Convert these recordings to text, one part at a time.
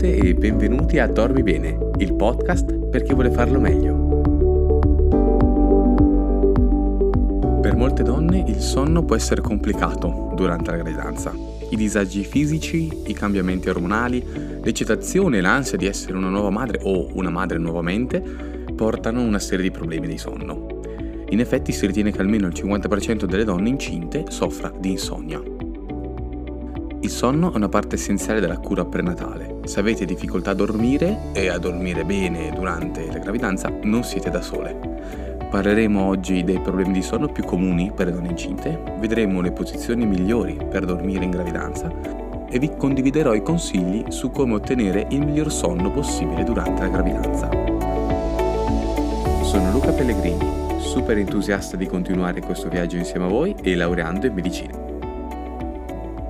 benvenute e benvenuti a Dormi Bene, il podcast per chi vuole farlo meglio. Per molte donne il sonno può essere complicato durante la gravidanza. I disagi fisici, i cambiamenti ormonali, l'eccitazione e l'ansia di essere una nuova madre o una madre nuovamente portano una serie di problemi di sonno. In effetti si ritiene che almeno il 50% delle donne incinte soffra di insonnia. Il sonno è una parte essenziale della cura prenatale. Se avete difficoltà a dormire e a dormire bene durante la gravidanza, non siete da sole. Parleremo oggi dei problemi di sonno più comuni per le donne incinte, vedremo le posizioni migliori per dormire in gravidanza e vi condividerò i consigli su come ottenere il miglior sonno possibile durante la gravidanza. Sono Luca Pellegrini, super entusiasta di continuare questo viaggio insieme a voi e laureando in medicina.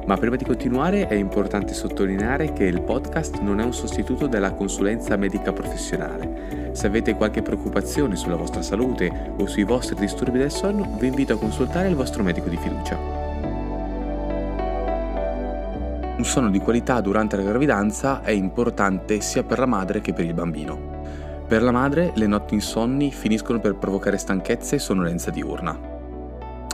Ma prima di continuare è importante sottolineare che il podcast non è un sostituto della consulenza medica professionale. Se avete qualche preoccupazione sulla vostra salute o sui vostri disturbi del sonno, vi invito a consultare il vostro medico di fiducia. Un sonno di qualità durante la gravidanza è importante sia per la madre che per il bambino. Per la madre le notti insonni finiscono per provocare stanchezza e sonnolenza diurna.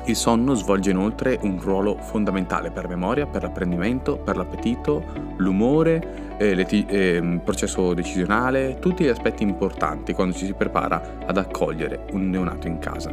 Il sonno svolge inoltre un ruolo fondamentale per la memoria, per l'apprendimento, per l'appetito, l'umore, eh, il eh, processo decisionale, tutti gli aspetti importanti quando ci si prepara ad accogliere un neonato in casa.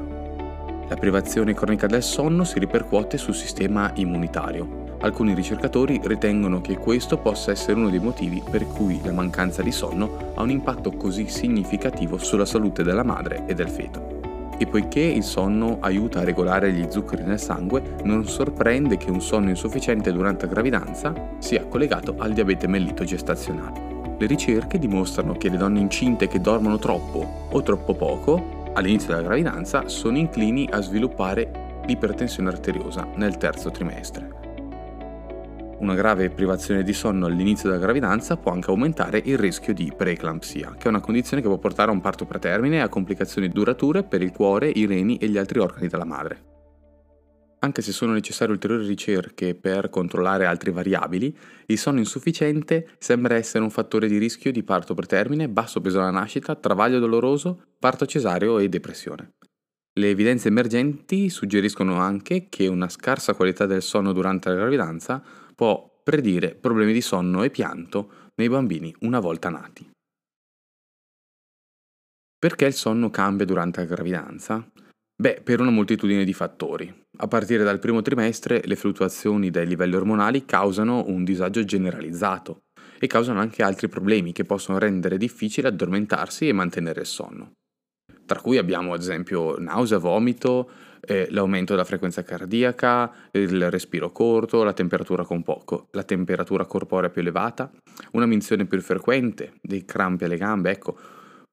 La privazione cronica del sonno si ripercuote sul sistema immunitario. Alcuni ricercatori ritengono che questo possa essere uno dei motivi per cui la mancanza di sonno ha un impatto così significativo sulla salute della madre e del feto. E poiché il sonno aiuta a regolare gli zuccheri nel sangue, non sorprende che un sonno insufficiente durante la gravidanza sia collegato al diabete mellito gestazionale. Le ricerche dimostrano che le donne incinte che dormono troppo o troppo poco all'inizio della gravidanza sono inclini a sviluppare l'ipertensione arteriosa nel terzo trimestre. Una grave privazione di sonno all'inizio della gravidanza può anche aumentare il rischio di preeclampsia, che è una condizione che può portare a un parto pretermine e a complicazioni durature per il cuore, i reni e gli altri organi della madre. Anche se sono necessarie ulteriori ricerche per controllare altre variabili, il sonno insufficiente sembra essere un fattore di rischio di parto pretermine, basso peso alla nascita, travaglio doloroso, parto cesareo e depressione. Le evidenze emergenti suggeriscono anche che una scarsa qualità del sonno durante la gravidanza può predire problemi di sonno e pianto nei bambini una volta nati. Perché il sonno cambia durante la gravidanza? Beh, per una moltitudine di fattori. A partire dal primo trimestre le fluttuazioni dei livelli ormonali causano un disagio generalizzato e causano anche altri problemi che possono rendere difficile addormentarsi e mantenere il sonno. Tra cui abbiamo ad esempio nausea, vomito, eh, l'aumento della frequenza cardiaca, il respiro corto, la temperatura con poco, la temperatura corporea più elevata, una minzione più frequente, dei crampi alle gambe, ecco.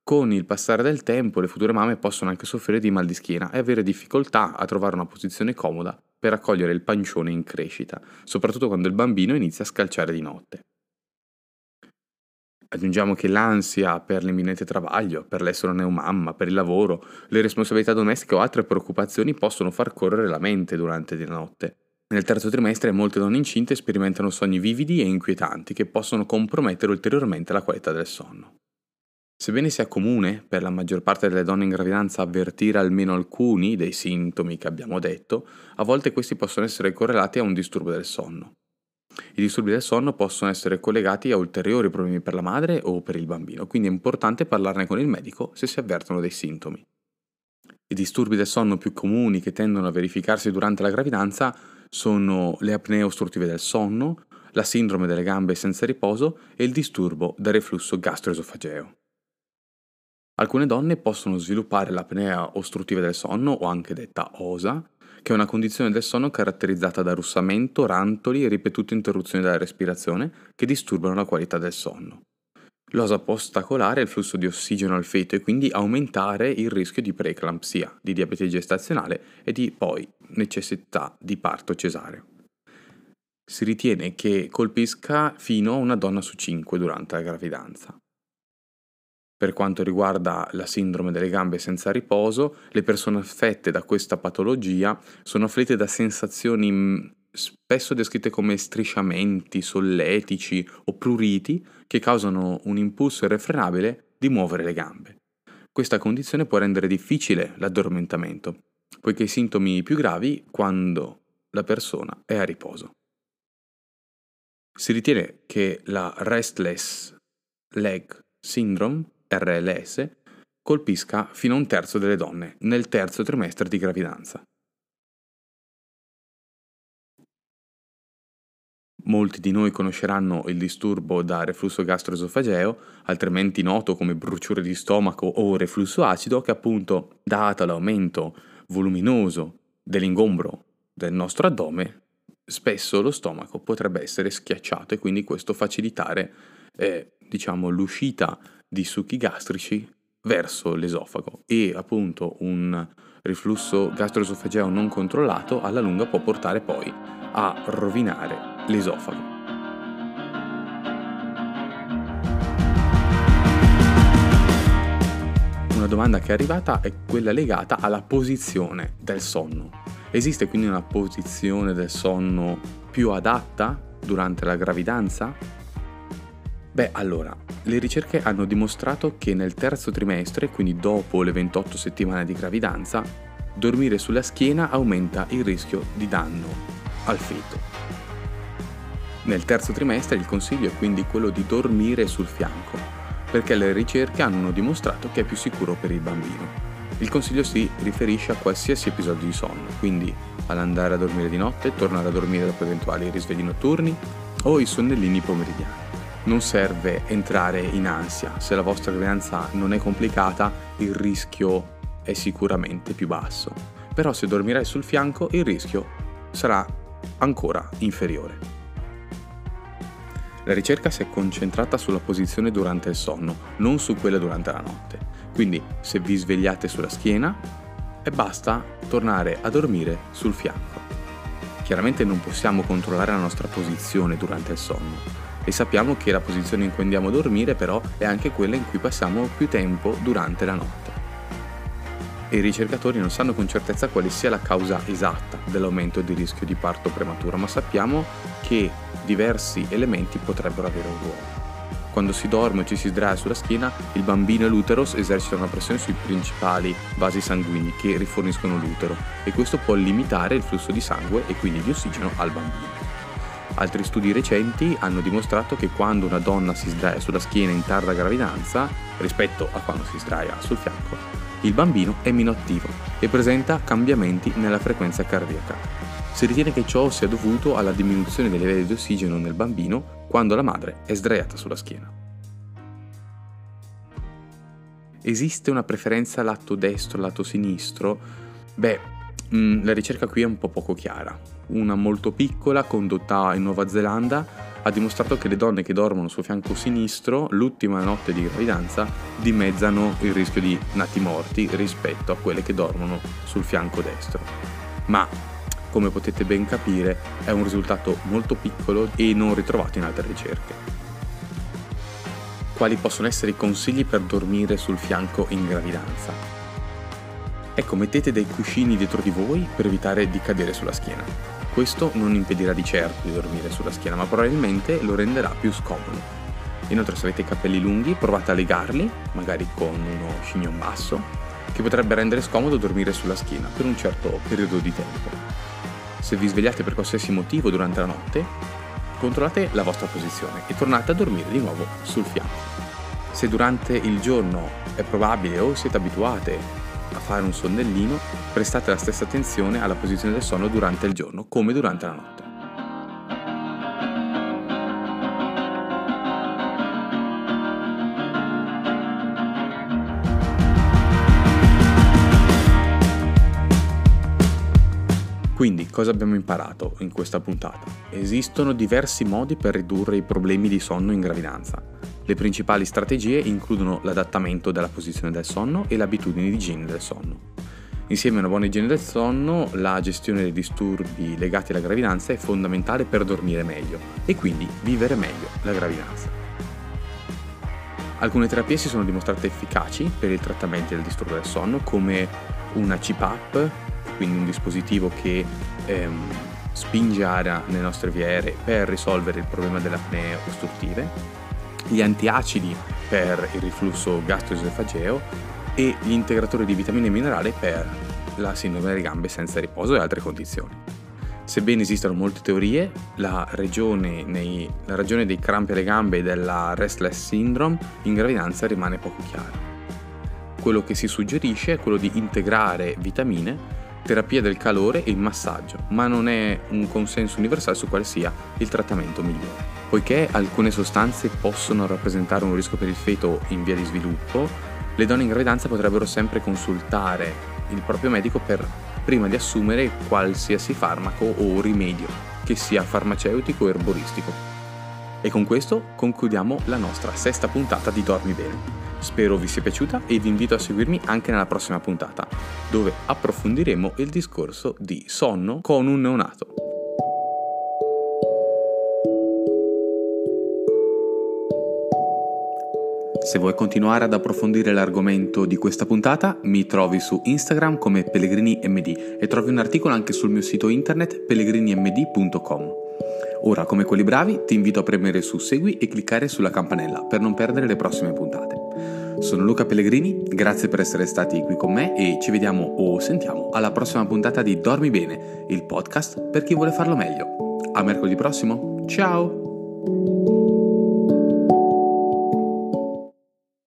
Con il passare del tempo le future mamme possono anche soffrire di mal di schiena e avere difficoltà a trovare una posizione comoda per accogliere il pancione in crescita, soprattutto quando il bambino inizia a scalciare di notte. Aggiungiamo che l'ansia per l'imminente travaglio, per l'essere neomamma, per il lavoro, le responsabilità domestiche o altre preoccupazioni possono far correre la mente durante la notte. Nel terzo trimestre molte donne incinte sperimentano sogni vividi e inquietanti che possono compromettere ulteriormente la qualità del sonno. Sebbene sia comune per la maggior parte delle donne in gravidanza avvertire almeno alcuni dei sintomi che abbiamo detto, a volte questi possono essere correlati a un disturbo del sonno. I disturbi del sonno possono essere collegati a ulteriori problemi per la madre o per il bambino, quindi è importante parlarne con il medico se si avvertono dei sintomi. I disturbi del sonno più comuni che tendono a verificarsi durante la gravidanza sono le apnee ostruttive del sonno, la sindrome delle gambe senza riposo e il disturbo da reflusso gastroesofageo. Alcune donne possono sviluppare l'apnea ostruttiva del sonno, o anche detta OSA, che è una condizione del sonno caratterizzata da russamento, rantoli e ripetute interruzioni della respirazione che disturbano la qualità del sonno. L'osa può ostacolare il flusso di ossigeno al feto e quindi aumentare il rischio di preeclampsia, di diabete gestazionale e di poi necessità di parto cesareo. Si ritiene che colpisca fino a una donna su 5 durante la gravidanza. Per quanto riguarda la sindrome delle gambe senza riposo, le persone affette da questa patologia sono afflitte da sensazioni spesso descritte come strisciamenti solletici o pruriti che causano un impulso irrefrenabile di muovere le gambe. Questa condizione può rendere difficile l'addormentamento, poiché i sintomi più gravi quando la persona è a riposo. Si ritiene che la Restless Leg Syndrome, RLS, colpisca fino a un terzo delle donne nel terzo trimestre di gravidanza. Molti di noi conosceranno il disturbo da reflusso gastroesofageo, altrimenti noto come bruciore di stomaco o reflusso acido, che appunto, dato l'aumento voluminoso dell'ingombro del nostro addome, spesso lo stomaco potrebbe essere schiacciato e quindi questo facilitare eh, diciamo, l'uscita di succhi gastrici verso l'esofago e appunto un riflusso gastroesofageo non controllato alla lunga può portare poi a rovinare l'esofago. Una domanda che è arrivata è quella legata alla posizione del sonno. Esiste quindi una posizione del sonno più adatta durante la gravidanza? Beh, allora, le ricerche hanno dimostrato che nel terzo trimestre, quindi dopo le 28 settimane di gravidanza, dormire sulla schiena aumenta il rischio di danno al feto. Nel terzo trimestre il consiglio è quindi quello di dormire sul fianco, perché le ricerche hanno dimostrato che è più sicuro per il bambino. Il consiglio si riferisce a qualsiasi episodio di sonno, quindi all'andare a dormire di notte, tornare a dormire dopo eventuali risvegli notturni o i sonnellini pomeridiani non serve entrare in ansia. Se la vostra gravidanza non è complicata, il rischio è sicuramente più basso. Però se dormirai sul fianco, il rischio sarà ancora inferiore. La ricerca si è concentrata sulla posizione durante il sonno, non su quella durante la notte. Quindi se vi svegliate sulla schiena, e basta tornare a dormire sul fianco. Chiaramente non possiamo controllare la nostra posizione durante il sonno, e sappiamo che la posizione in cui andiamo a dormire però è anche quella in cui passiamo più tempo durante la notte. I ricercatori non sanno con certezza quale sia la causa esatta dell'aumento di rischio di parto prematuro, ma sappiamo che diversi elementi potrebbero avere un ruolo. Quando si dorme o ci si sdraia sulla schiena, il bambino e l'uterus esercitano una pressione sui principali vasi sanguigni che riforniscono l'utero e questo può limitare il flusso di sangue e quindi di ossigeno al bambino. Altri studi recenti hanno dimostrato che quando una donna si sdraia sulla schiena in tarda gravidanza, rispetto a quando si sdraia sul fianco, il bambino è meno attivo e presenta cambiamenti nella frequenza cardiaca. Si ritiene che ciò sia dovuto alla diminuzione dei livelli di ossigeno nel bambino quando la madre è sdraiata sulla schiena. Esiste una preferenza lato destro, lato sinistro? Beh, mm, la ricerca qui è un po' poco chiara una molto piccola condotta in Nuova Zelanda ha dimostrato che le donne che dormono sul fianco sinistro l'ultima notte di gravidanza dimezzano il rischio di nati morti rispetto a quelle che dormono sul fianco destro. Ma come potete ben capire è un risultato molto piccolo e non ritrovato in altre ricerche. Quali possono essere i consigli per dormire sul fianco in gravidanza? Ecco, mettete dei cuscini dietro di voi per evitare di cadere sulla schiena. Questo non impedirà di certo di dormire sulla schiena, ma probabilmente lo renderà più scomodo. Inoltre se avete i capelli lunghi provate a legarli, magari con uno scignon basso, che potrebbe rendere scomodo dormire sulla schiena per un certo periodo di tempo. Se vi svegliate per qualsiasi motivo durante la notte, controllate la vostra posizione e tornate a dormire di nuovo sul fianco. Se durante il giorno è probabile o siete abituate a fare un sonnellino, prestate la stessa attenzione alla posizione del sonno durante il giorno come durante la notte. Quindi cosa abbiamo imparato in questa puntata? Esistono diversi modi per ridurre i problemi di sonno in gravidanza. Le principali strategie includono l'adattamento della posizione del sonno e le abitudini di igiene del sonno. Insieme a una buona igiene del sonno, la gestione dei disturbi legati alla gravidanza è fondamentale per dormire meglio e quindi vivere meglio la gravidanza. Alcune terapie si sono dimostrate efficaci per il trattamento del disturbo del sonno, come una CPAP, quindi un dispositivo che ehm, spinge aria nelle nostre vie aeree per risolvere il problema delle apnee ostruttive, gli antiacidi per il riflusso gastroesofageo e gli integratori di vitamine e minerali per la sindrome delle gambe senza riposo e altre condizioni. Sebbene esistano molte teorie, la nei, la ragione dei crampi alle gambe e della restless syndrome in gravidanza rimane poco chiara. Quello che si suggerisce è quello di integrare vitamine, terapia del calore e il massaggio, ma non è un consenso universale su quale sia il trattamento migliore. Poiché alcune sostanze possono rappresentare un rischio per il feto in via di sviluppo, le donne in gravidanza potrebbero sempre consultare il proprio medico per prima di assumere qualsiasi farmaco o rimedio, che sia farmaceutico o erboristico. E con questo concludiamo la nostra sesta puntata di Dormi Bene. Spero vi sia piaciuta e vi invito a seguirmi anche nella prossima puntata, dove approfondiremo il discorso di sonno con un neonato. Se vuoi continuare ad approfondire l'argomento di questa puntata, mi trovi su Instagram come PellegriniMD e trovi un articolo anche sul mio sito internet pellegrinimd.com. Ora, come quelli bravi, ti invito a premere su Segui e cliccare sulla campanella per non perdere le prossime puntate. Sono Luca Pellegrini, grazie per essere stati qui con me e ci vediamo o sentiamo alla prossima puntata di Dormi Bene, il podcast per chi vuole farlo meglio. A mercoledì prossimo, ciao!